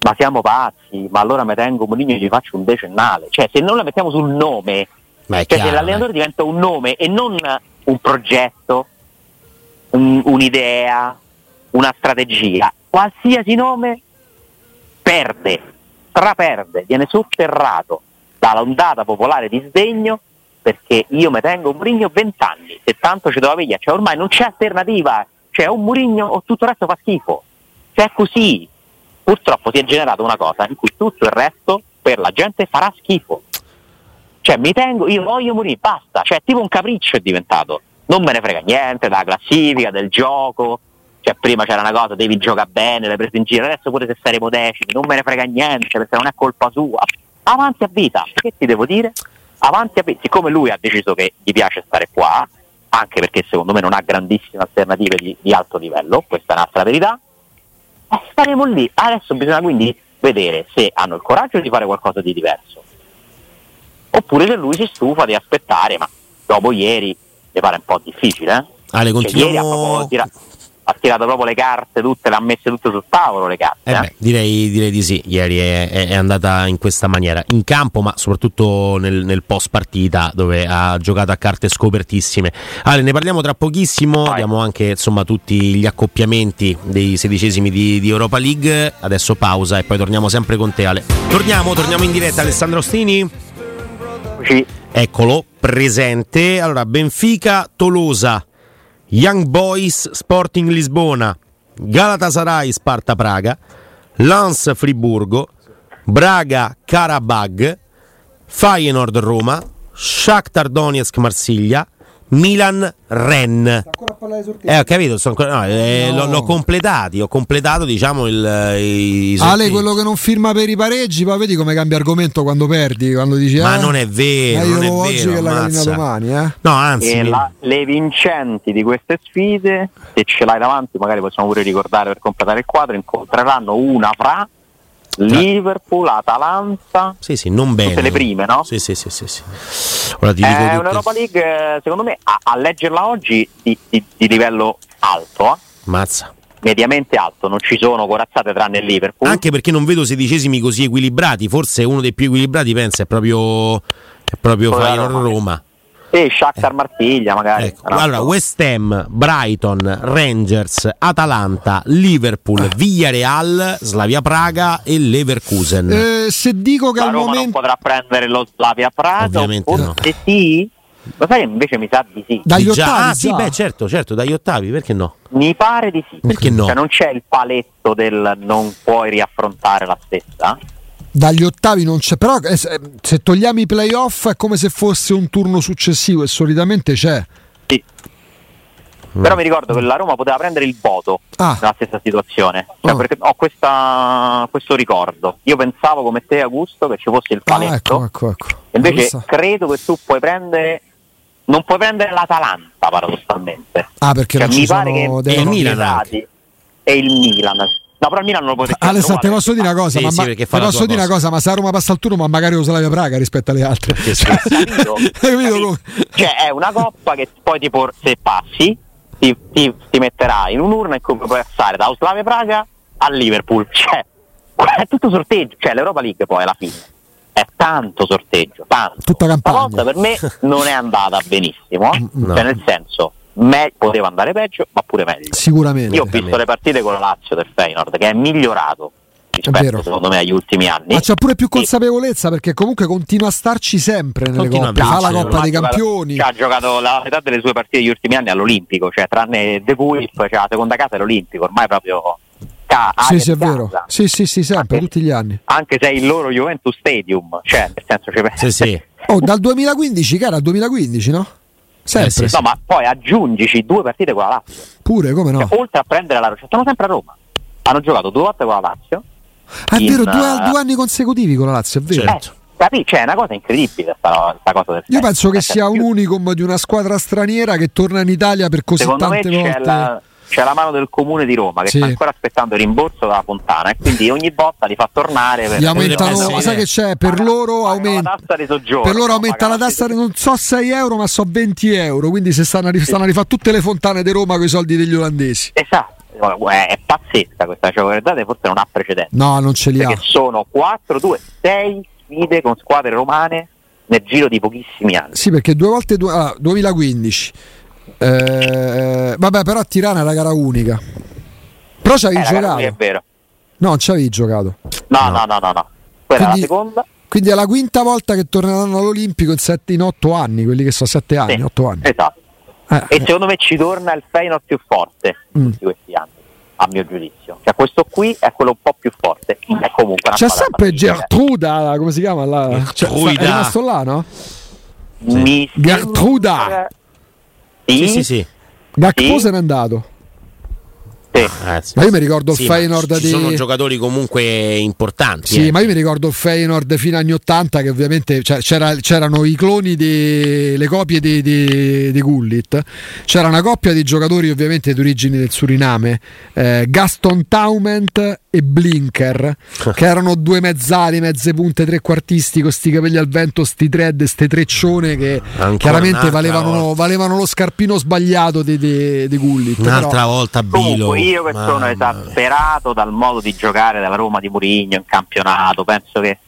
ma siamo pazzi, ma allora mi tengo Mourinho e gli faccio un decennale. Cioè, se non la mettiamo sul nome, cioè chiaro, se l'allenatore eh. diventa un nome e non un progetto, un- un'idea, una strategia, qualsiasi nome perde, traperde, viene sotterrato dall'ondata popolare di sdegno perché io mi tengo un Murigno 20 anni, se tanto ci doveva via, cioè ormai non c'è alternativa, cioè un Murigno o tutto il resto fa schifo, cioè è così. Purtroppo si è generata una cosa in cui tutto il resto per la gente farà schifo. Cioè mi tengo, io voglio morire, basta, cioè tipo un capriccio è diventato. Non me ne frega niente della classifica, del gioco. Cioè prima c'era una cosa, devi giocare bene, le prese in giro, adesso pure se saremo decimi, non me ne frega niente perché non è colpa sua. Avanti a vita, che ti devo dire? Avanti a vita, siccome lui ha deciso che gli piace stare qua, anche perché secondo me non ha grandissime alternative di, di alto livello, questa è un'altra verità, eh, staremo lì. Adesso bisogna quindi vedere se hanno il coraggio di fare qualcosa di diverso. Oppure se lui si stufa di aspettare, ma dopo ieri mi pare un po' difficile. Eh? Ale, Cioè, continuiamo. tira- ha tirato proprio le carte tutte, le ha messe tutte sul tavolo le carte. Eh eh. beh, direi, direi di sì, ieri è, è- è andata in questa maniera, in campo ma soprattutto nel, nel post partita dove ha giocato a carte scopertissime. Ale, ne parliamo tra pochissimo, Vai. diamo anche insomma tutti gli accoppiamenti dei sedicesimi di, di Europa League, adesso pausa e poi torniamo sempre con te Ale. Torniamo, torniamo in diretta Alessandro Ostini. Sì. Eccolo, presente. Allora, Benfica, Tolosa, Young Boys, Sporting Lisbona, Galatasaray, Sparta Praga, Lens Friburgo, Braga, Karabag, Feyenoord Roma, Shakhtar Donetsk Marsiglia, Milan Rennes. Ancora a parlare di Eh, ho capito, ancora- no, eh, No. l'ho, l'ho completati, ho completato diciamo il, i, i Ale, quello che non firma per i pareggi, poi vedi come cambia argomento quando perdi, quando dici Ma eh, non è vero, non è oggi vero, che la ammazza. domani, eh. No, anzi, E mi- la- le vincenti di queste sfide, se ce l'hai davanti, magari possiamo pure ricordare per completare il quadro, incontreranno una fra Liverpool, Atalanta, Sì, sì, non bene. tutte le prime, no? Sì, sì, sì, sì, sì. Ora ti dico È tutte- un'Europa League, eh, secondo me, a, a leggerla oggi di, di- di livello alto, eh. Mazza. mediamente alto, non ci sono corazzate tranne il Liverpool. Anche perché non vedo sedicesimi così equilibrati, forse uno dei più equilibrati pensa è proprio è proprio Feyenoord Roma. Roma. E Shakhtar Marsiglia magari. Ecco, allora West Ham, Brighton, Rangers, Atalanta, Liverpool, Villarreal, Slavia Praga e Leverkusen. Eh, se dico che la al Roma non momento potrà prendere lo Slavia Praga, Ovviamente no. forse sì. Lo sai, invece mi sa di sì. dagli Di già- ottavi ah, sì, beh, certo, certo, dagli ottavi, perché no? Mi pare di sì. Perché no? Cioè non c'è il paletto del non puoi riaffrontare la stessa. Dagli ottavi non c'è, però eh, se togliamo i playoff è come se fosse un turno successivo e solitamente c'è. Sì. Mm. Però mi ricordo che la Roma poteva prendere il voto ah. nella stessa situazione. Cioè, oh. perché ho questa, questo ricordo. Io pensavo come te, Augusto, che ci fosse il paletto. Ah, ecco, ecco, ecco. Invece credo che tu puoi prendere. Non puoi prendere l'Atalanta paradossalmente. Ah, perché cioè, mi pare che e il Milan e il Milan. No, però il Milan non lo potete Alessandro, ti posso dire una cosa, sì, ma, sì, ma, posso dire una cosa, ma se a Roma passa al turno, ma magari lo Slavia Praga rispetto alle altre. Cioè, cioè, è una coppa che poi ti por- se passi ti, ti, ti metterà in un'urna e come puoi passare da Slavia Praga a Liverpool. Cioè, è tutto sorteggio, cioè l'Europa League poi alla fine è tanto sorteggio, tanto. Tutta campagna. Stavolta per me non è andata benissimo, no. cioè nel senso me- poteva andare peggio, ma pure meglio. Sicuramente. Io ho visto le partite con la Lazio del Feyenoord che è migliorato rispetto secondo me agli ultimi anni. Ma c'ha pure più consapevolezza perché comunque continua a starci sempre nelle continua coppe, fa la Coppa dei Campioni. Ha giocato la metà delle sue partite degli ultimi anni all'Olimpico, cioè tranne De Guif, cioè la seconda casa è l'Olimpico, ormai proprio ca- Sì, sì, è vero. Sì, sì, sì, sempre, anche, tutti gli anni. Anche se è il loro Juventus Stadium, cioè nel senso ci sì, sì. Oh, dal 2015, cara, 2015, no? Sempre. Eh sì. No, ma poi aggiungici due partite con la Lazio. Pure, come no? Cioè, oltre a prendere la Roccia, stanno sempre a Roma. Hanno giocato due volte con la Lazio Ah, è in, vero, due, uh, due, anni consecutivi con la Lazio, è vero. Certo. Eh, capi? Cioè, è una cosa incredibile sta, sta cosa del Io penso che sia un unicum di una squadra straniera che torna in Italia per così Secondo tante me volte. C'è la, c'è la mano del comune di Roma che sì. sta ancora aspettando il rimborso dalla Fontana e quindi ogni volta li fa tornare per aumentano, ma sai che c'è? Per loro aumenta, per loro aumenta la tassa di non so 6 euro ma so 20 euro quindi se stanno a, stanno a rifare tutte le fontane di Roma con i soldi degli olandesi. Esatto è pazzesca questa cioè, guardate forse non ha precedenti. No non ce li perché ha. sono 4, 2, 6 sfide con squadre romane nel giro di pochissimi anni. Sì perché due volte du- ah, 2015 eh, vabbè però a Tirana è la gara unica. Però ci avevi eh, giocato. è vero. No non ci avevi giocato. No no. no no, no. quella quindi, è la seconda. quindi è la quinta volta che torneranno all'Olimpico in, sette, in 8 anni quelli che sono 7 anni sì, 8 anni. esatto. Eh, e secondo me ci torna il Feyenoord più forte mm. di questi anni a mio giudizio. Cioè questo qui è quello un po' più forte. È comunque c'è sempre Gertruda come si chiama? La... Gertruda. cioè, è rimasto là no? Sì. Gertruda sì sì sì, sì. Gakpo sì. se n'è andato sì. Ma io mi ricordo sì, il Feyenoord ci di... sono giocatori comunque importanti. Sì, eh. ma io mi ricordo il Feyenoord fino agli anni 80 che ovviamente c'era, c'erano i cloni, le copie di, di, di, Gullit. C'era una coppia di giocatori ovviamente di origini del Suriname, eh, Gaston Taument e Blinker, che erano due mezzali, mezze punte, trequartisti con sti capelli al vento, sti thread, ste treccione che Ancora chiaramente valevano, valevano, lo scarpino sbagliato di, di, di Gullit. Un'altra però... volta Bilo. Io che sono esasperato dal modo di giocare della Roma di Murigno in campionato, penso che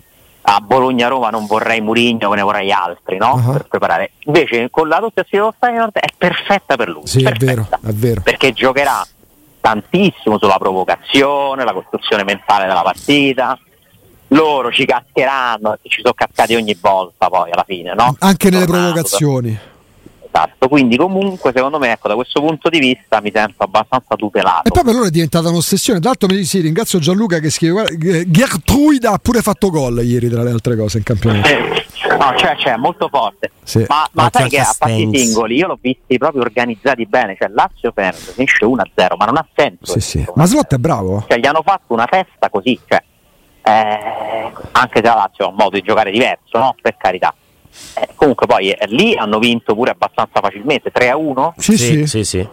a Bologna-Roma non vorrei Murigno, ne vorrei altri, no? Uh-huh. Per preparare. Invece con la doppia sfida Feyenoord è perfetta per lui. Sì, è vero, è vero. Perché giocherà tantissimo sulla provocazione, la costruzione mentale della partita. Loro ci cascheranno, ci sono cascati ogni volta poi alla fine, no? Anche nelle provocazioni. Esatto, quindi comunque secondo me ecco, da questo punto di vista mi sento abbastanza tutelato. E poi per loro è diventata un'ossessione. Tra l'altro mi sì, ringrazio Gianluca che scrive Gertruida ha pure fatto gol ieri tra le altre cose in campionato. Eh, no, cioè, cioè molto forte. Sì. Ma, ma sai che a parte i singoli io l'ho visti proprio organizzati bene, cioè Lazio Fernando finisce 1-0, ma non ha senso. Sì, sì. Ma Slot è bravo. Cioè, gli hanno fatto una festa così, cioè, eh, anche se la Lazio ha un modo di giocare diverso, no? Per carità eh, comunque poi eh, lì hanno vinto pure abbastanza facilmente, 3 a 1. Sì, sì. sì, sì.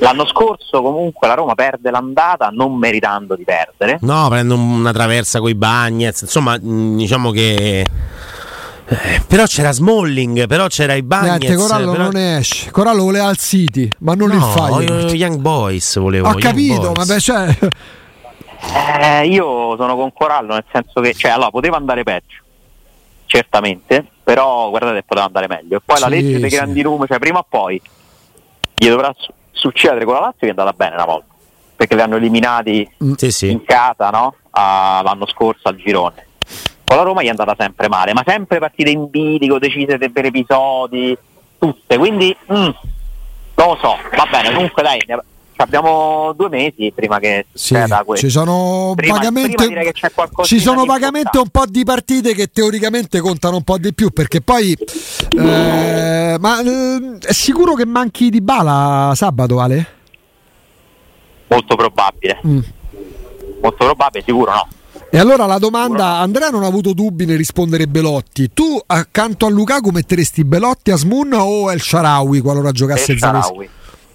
L'anno scorso comunque la Roma perde l'andata non meritando di perdere. No, prende una traversa con i Bagnets, insomma mm, diciamo che... Eh, però c'era Smalling, però c'era i Bagnets. Niente, Corallo però... non esce. Corallo voleva al City, ma non no, il fai. Young Boys volevo. Ho capito, ma beh, cioè... eh, io sono con Corallo nel senso che, cioè, allora poteva andare peggio certamente, però guardate poteva andare meglio. E poi sì, la legge dei sì. grandi numeri, cioè prima o poi gli dovrà su- succedere con la Lazio che è andata bene una volta, perché li hanno eliminati mm. sì, in casa no? A, l'anno scorso al girone. Con la Roma gli è andata sempre male, ma sempre partite in bilico, decise per episodi, tutte, quindi mm, non lo so, va bene, comunque dai, abbiamo due mesi prima che sì. Ci sono prima, vagamente, prima ci sono vagamente un po' di partite che teoricamente contano un po' di più perché poi eh, ma eh, è sicuro che manchi di bala sabato Ale? Molto probabile. Mm. Molto probabile, sicuro no. E allora la domanda, Andrea non ha avuto dubbi nel rispondere Belotti. Tu accanto a Lukaku metteresti Belotti, Asmun o El Sharawi qualora giocasse El Sharawi?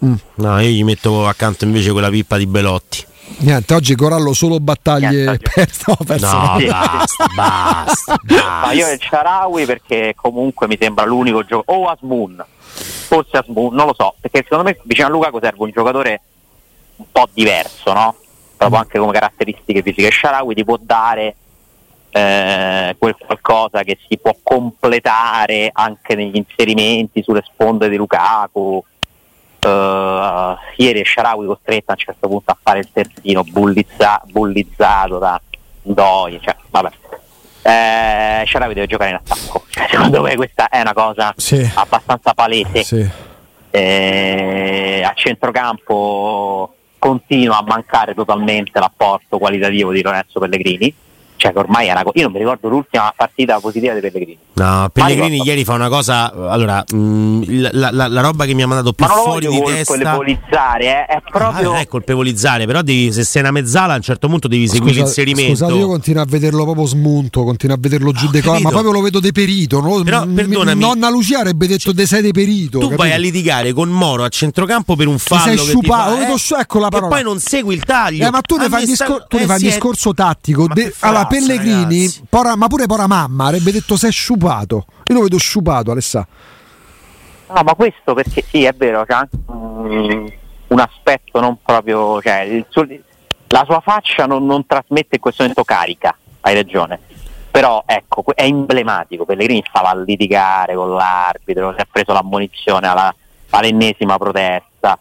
Mm. No, io gli metto accanto invece quella pippa di Belotti. Niente, oggi Corallo solo battaglie perse. No, perso no basta, basta, basta. Ma io il Sharawi perché comunque mi sembra l'unico gioco. O Asmun, forse Asmun, non lo so. Perché secondo me vicino a Lukaku serve un giocatore un po' diverso, no? Proprio anche come caratteristiche fisiche. Sharawi ti può dare eh, quel qualcosa che si può completare anche negli inserimenti sulle sponde di Lukaku Uh, ieri Sharawi costretto a un certo punto a fare il terzino bullizza, bullizzato da Doi, cioè, vabbè. Eh, Sharawi deve giocare in attacco, cioè, secondo me questa è una cosa sì. abbastanza palese. Sì. Eh, a centrocampo continua a mancare totalmente l'apporto qualitativo di Lorenzo Pellegrini cioè che ormai è una cosa. Io non mi ricordo l'ultima partita positiva di Pellegrini. No, Pellegrini ieri fa una cosa. Allora, mh, mm, la, la, la, roba che mi ha mandato più fuori di testa. colpevolizzare, eh, è proprio. Ah, non è colpevolizzare, però devi, se sei una mezzala a un certo punto devi Scusa, seguire l'inserimento. Scusate, io continuo a vederlo proprio smunto, continuo a vederlo giù de cosa, ma proprio lo vedo deperito. No? Però, M- perdonami, nonna Lucia avrebbe detto de sei deperito. Tu capito? vai a litigare con Moro a centrocampo per un fallo. Ti sei sciupato, fa, eh, ecco la parola. E poi non segui il taglio. Eh, ma tu ne fai, discor- tu ne fai un discorso tattico. De- allora, Pellegrini, pora, ma pure Pora Mamma avrebbe detto sei sciupato. Io lo vedo sciupato, Alessà. No, ma questo perché sì, è vero, c'è anche um, un aspetto non proprio. Cioè, suo, la sua faccia non, non trasmette in questo momento carica, hai ragione. Però ecco, è emblematico. Pellegrini stava a litigare con l'arbitro, si è preso l'ammonizione alla, all'ennesima protesta.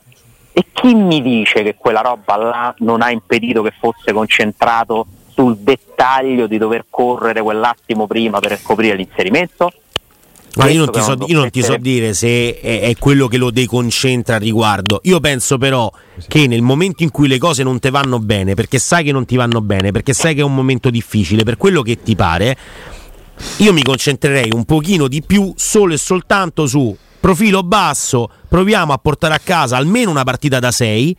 E chi mi dice che quella roba là non ha impedito che fosse concentrato sul dettaglio di dover correre quell'attimo prima per scoprire l'inserimento? Ma io non, ti so, io non ti so, dire se è, è, quello che lo deconcentra al riguardo. Io penso però che nel momento in cui le cose non ti vanno bene, perché sai che non ti vanno bene, perché sai che è un momento difficile, per quello che ti pare, io mi concentrerei un pochino di più solo e soltanto su profilo basso, proviamo a portare a casa almeno una partita da 6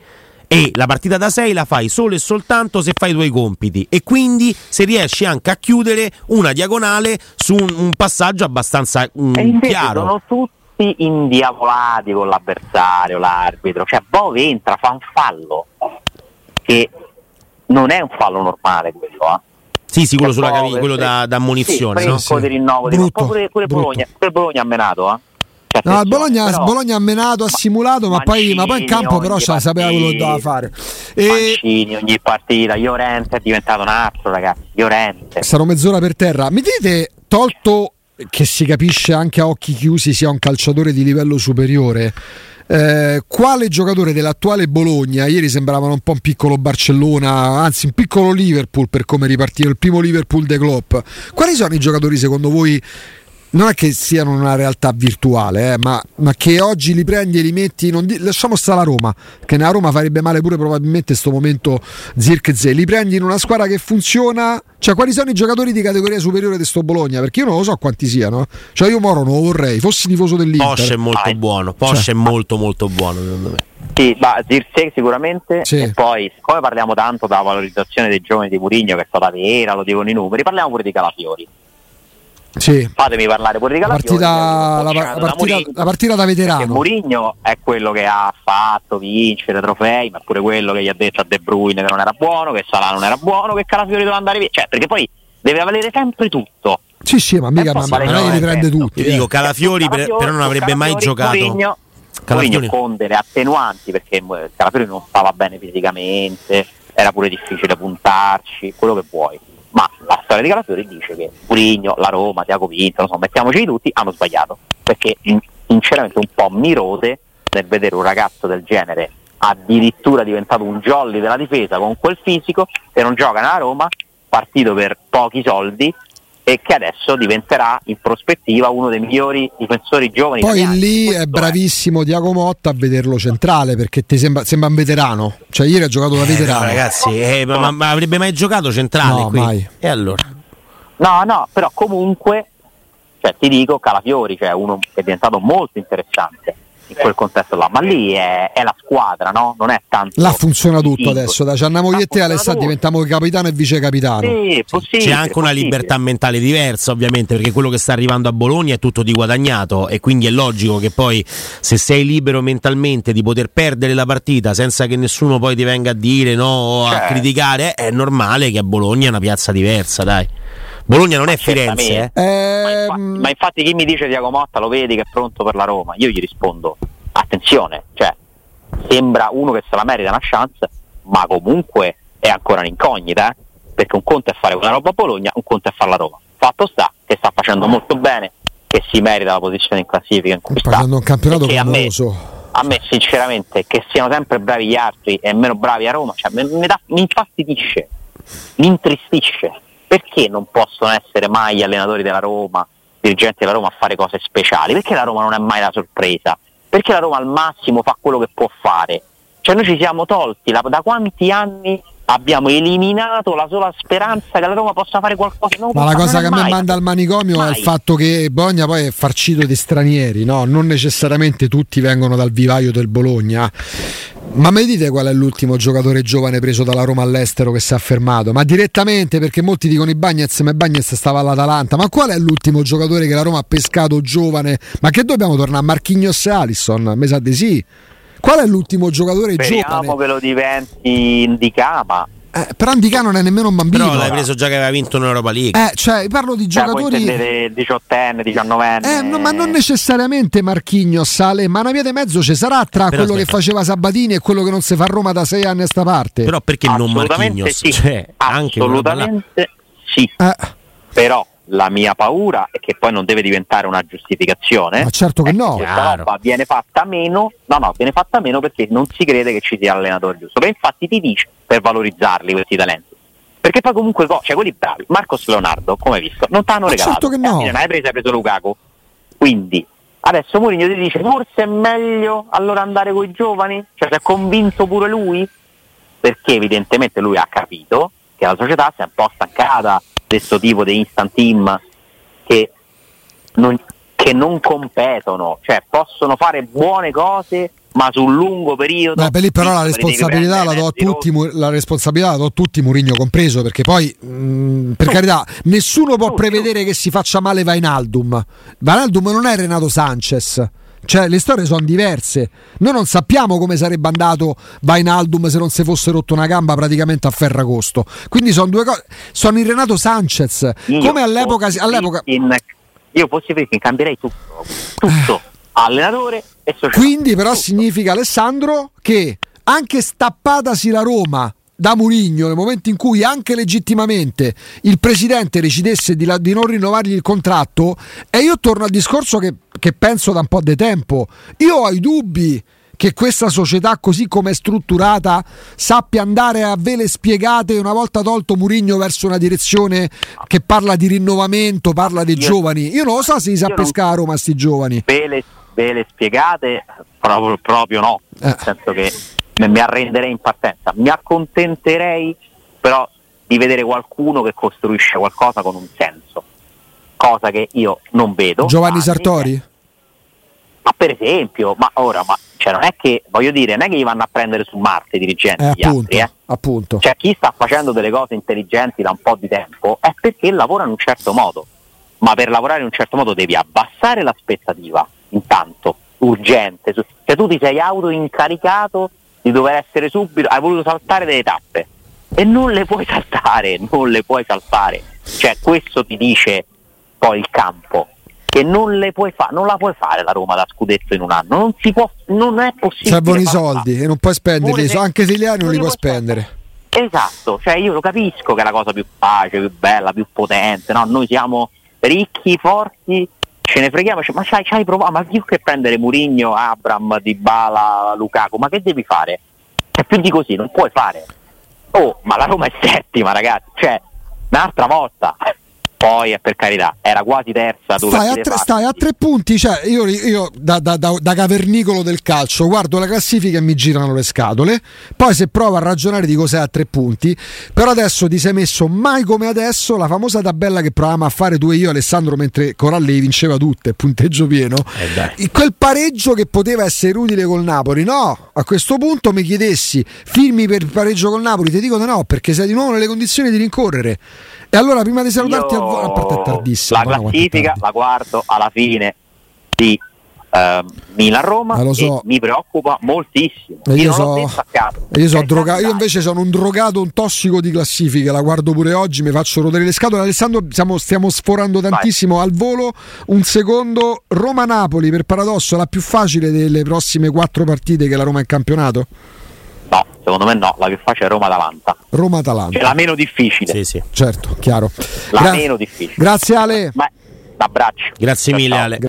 e la partita da 6 la fai solo e soltanto se fai i tuoi compiti e quindi se riesci anche a chiudere una diagonale su un, un passaggio abbastanza mm, e chiaro. Sono tutti indiavolati con l'avversario, l'arbitro, cioè Bove entra, fa un fallo che non è un fallo normale quello, eh. Sì, sì, quello, sulla caviglia, quello da, da munizione. Sì, no? sì. di rinnovo, brutto, pure, pure Bologna, pure Bologna ha menato, eh. Cioè, no, Bologna, però, Bologna, ha menato, ha simulato, ma poi, ma poi, in campo però partita, sapeva quello che doveva fare. E... Mancini ogni partita, Llorente è diventato un altro ragazzi, Llorente. Sarò mezz'ora per terra. Mi dite, tolto che si capisce anche a occhi chiusi sia un calciatore di livello superiore, eh, quale giocatore dell'attuale Bologna, ieri sembravano un po' un piccolo Barcellona, anzi un piccolo Liverpool per come ripartire il primo Liverpool dei Klopp, quali sono i giocatori secondo voi non è che siano una realtà virtuale, eh, ma, ma, che oggi li prendi e li metti. Di, lasciamo stare la Roma, che nella Roma farebbe male pure probabilmente in questo momento Zirkze. Li prendi in una squadra che funziona. Cioè, quali sono i giocatori di categoria superiore di sto Bologna? Perché io non lo so quanti siano. Cioè, io Moro non lo vorrei, fossi tifoso dell'Inter. Posce è molto ah, buono. Posce cioè. è molto, molto buono, secondo me. Sì, ma Zirkzee sicuramente sì. e poi siccome parliamo tanto della valorizzazione dei giovani di Murigno che è stata vera, lo dicono i numeri, parliamo pure di Calafiori sì. Fatemi parlare pure di Calafiori. La partita, la, la, partita, la partita da veterano. Mourinho è quello che ha fatto vincere trofei, ma pure quello che gli ha detto a De Bruyne che non era buono, che Salah non era buono, che Calafiori doveva andare via. Cioè, perché poi deve valere sempre tutto. Sì, sì, ma mica ma, ma non li prende tutti. Io dico Calafiori, per, però non avrebbe mai giocato. Mourinho, Calafiori con delle attenuanti perché Calafiori non stava bene fisicamente, era pure difficile puntarci, quello che vuoi ma la storia di Calafiori dice che Purigno, la Roma, Tiago Pinto, insomma, mettiamoci tutti, hanno sbagliato, perché sinceramente un po' mi rode nel vedere un ragazzo del genere addirittura diventato un jolly della difesa con quel fisico e non gioca nella Roma, partito per pochi soldi e che adesso diventerà in prospettiva uno dei migliori difensori giovani. Poi italiani. lì è bravissimo è. Diago Motta a vederlo centrale perché ti sembra, sembra un veterano. Cioè, ieri ha giocato da veterano. Eh, ragazzi, eh, ma, ma, avrebbe mai giocato centrale? No, qui? mai. E allora? No, no, però comunque, cioè, ti dico, Calafiori, cioè uno che è diventato molto interessante in quel contesto là, ma lì è, è, la squadra, no? Non è tanto. Là funziona tutto adesso, da ci andiamo io e te Alessandro diventiamo capitano e vice capitano. Sì, C'è anche una libertà mentale diversa, ovviamente, perché quello che sta arrivando a Bologna è tutto di guadagnato e quindi è logico che poi se sei libero mentalmente di poter perdere la partita senza che nessuno poi ti venga a dire no o Certo. a criticare, è normale che a Bologna è una piazza diversa, dai. Bologna non è Firenze, eh? Ma, infa- ma, infatti chi mi dice Diago Motta lo vedi che è pronto per la Roma? Io gli rispondo, attenzione, cioè sembra uno che se la merita una chance, ma comunque è ancora un'incognita, eh? perché un conto è fare quella roba a Bologna, un conto è farla a Roma. Fatto sta che sta facendo molto bene, che si merita la posizione in classifica in cui sta. Facendo un campionato Perché a me, clamoroso. a me sinceramente che siano sempre bravi gli altri e meno bravi a Roma, cioè, mi, mi dà- mi infastidisce, mi intristisce. Perché non possono essere mai gli allenatori della Roma, dirigenti della Roma a fare cose speciali? Perché la Roma non è mai la sorpresa? Perché la Roma al massimo fa quello che può fare? Cioè noi ci siamo tolti, la- da quanti anni abbiamo eliminato la sola speranza che la Roma possa fare qualcosa? Non Ma la cosa che a me mai- manda al manicomio è il mai. fatto che Bologna poi è farcito di stranieri, no? Non necessariamente tutti vengono dal vivaio del Bologna. Ma mi dite qual è l'ultimo giocatore giovane preso dalla Roma all'estero che si è affermato? Ma direttamente perché molti dicono i Bagnets, ma Bagnets stava all'Atalanta. Ma qual è l'ultimo giocatore che la Roma ha pescato giovane? Ma che dobbiamo tornare? Marchignos e Alisson? Mi sa di sì. Qual è l'ultimo giocatore Speriamo giovane? che lo diventi Indicama. Eh, però Andica non è nemmeno un bambino. Però l'hai preso già che aveva vinto un'Europa League. Eh, cioè, parlo di puoi giocatori. intendere 18enne, 19enne. Eh, no, ma non necessariamente Marchignos sale, ma una via di mezzo ci sarà tra Però quello che aspetta. faceva Sabatini e quello che non si fa a Roma da sei anni a sta parte. Però perché non Marchignos? sì. Cioè, anche. Assolutamente sì. Eh, Però la mia paura è che poi non deve diventare una giustificazione. ma certo che è no. Questa roba viene fatta meno, no, no, viene fatta meno perché non si crede che ci sia l'allenatore giusto. Che infatti ti dice per valorizzarli questi talenti. Perché poi comunque, co- cioè quelli bravi, Marcos Leonardo, come hai visto, non ti hanno regalato. certo che Eh, no. Non hai preso, hai preso Lukaku. Quindi adesso Mourinho ti dice forse è meglio allora andare con i giovani? Cioè si è convinto pure lui? Perché evidentemente lui ha capito che la società si è un po' stancata questo tipo di instant team che non, che non competono, cioè possono fare buone cose ma sul lungo periodo. Beh, per lì però la responsabilità la do tutti, la responsabilità la do a tutti, Murigno compreso, perché poi mh, per carità nessuno può prevedere che si faccia male Vainaldum. Vainaldum non è Renato Sanchez. Cioè, le storie sono diverse. Noi non sappiamo come sarebbe andato Vainaldum se non si fosse rotto una gamba praticamente a Ferragosto. Quindi sono due cose. Sono il Renato Sanchez. Io come all'epoca. all'epoca Friedkin- io fossi Friedkin cambierei tutto, tutto, allenatore e società. Quindi però Tutto. significa Alessandro che anche stappatasi la Roma da Murigno nel momento in cui anche legittimamente il presidente decidesse di, la- di non rinnovargli il contratto e io torno al discorso che, che penso da un po' di tempo io ho i dubbi che questa società così come è strutturata sappia andare a vele spiegate una volta tolto Murigno verso una direzione che parla di rinnovamento, parla dei Io- giovani. Io non lo so se si sa pescare a Roma sti giovani. Vele, vele spiegate, proprio, proprio no, Eh. nel senso che mi arrenderei in partenza, mi accontenterei però di vedere qualcuno che costruisce qualcosa con un senso, cosa che io non vedo. Giovanni Anni, Sartori? Ma per esempio, ma ora, ma cioè non è che voglio dire, non è che gli vanno a prendere su Marte i dirigenti Eh, appunto, altri, eh. appunto. Cioè chi sta facendo delle cose intelligenti da un po' di tempo è perché lavora in un certo modo, ma per lavorare in un certo modo devi abbassare l'aspettativa, intanto, urgente, cioè tu ti sei autoincaricato di dover essere subito, hai voluto saltare delle tappe e non le puoi saltare, non le puoi saltare, cioè questo ti dice poi il campo che non le puoi fare, non la puoi fare la Roma da scudetto in un anno, non si può, non è possibile. Servono i soldi e non puoi spenderli, Pure se- anche se li hai non li puoi puoi spendere. Esatto, cioè io lo capisco che è la cosa più facile, più bella, più potente, no? Noi siamo ricchi, forti, ce ne freghiamo, cioè, ma c'hai, c'hai provato, ma più che prendere Murigno, Abram, Dybala, Lukaku, ma che devi fare? Cioè più di così non puoi fare. Oh, ma la Roma è settima, ragazzi, cioè un'altra volta. Poi per carità era quasi terza stai a, tre, stai a, tre, punti cioè io, io da, da, da, da, cavernicolo del calcio guardo la classifica e mi girano le scatole. Poi se provo a ragionare dico sei a tre punti. Però adesso ti sei messo mai come adesso la famosa tabella che provavamo a fare tu e io Alessandro mentre Coralli vinceva tutte punteggio pieno. Eh quel pareggio che poteva essere utile col Napoli no? A questo punto mi chiedessi firmi per il pareggio col Napoli? Ti dico no perché sei di nuovo nelle condizioni di rincorrere e allora prima di salutarti, Io a parte è tardissimo. La classifica la guardo alla fine di uh, Milan-Roma eh, so. mi preoccupa moltissimo. E io, so, io, so droga- io invece sono un drogato, un tossico di classifiche, la guardo pure oggi, mi faccio rodere le scatole. Alessandro, stiamo, stiamo sforando tantissimo Vai. al volo. Un secondo, Roma-Napoli, per paradosso, la più facile delle prossime quattro partite che la Roma è in campionato? Secondo me no, la più facile è Roma-Atalanta. Roma-Atalanta. Cioè la meno difficile. Sì, sì. Certo, chiaro. La Gra- meno difficile. Grazie Ale. Ma, un abbraccio. Grazie ciao, mille ciao. Ale.